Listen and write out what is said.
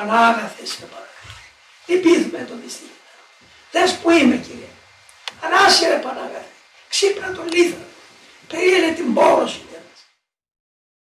Πανάγαθε σε παρακαλώ. Τι πείθουμε το δυστύχημα. Δες που είμαι κύριε. Ανάσυρε Πανάγαθε. Ξύπνα τον λίθαρο. Περίεργε την πόρο.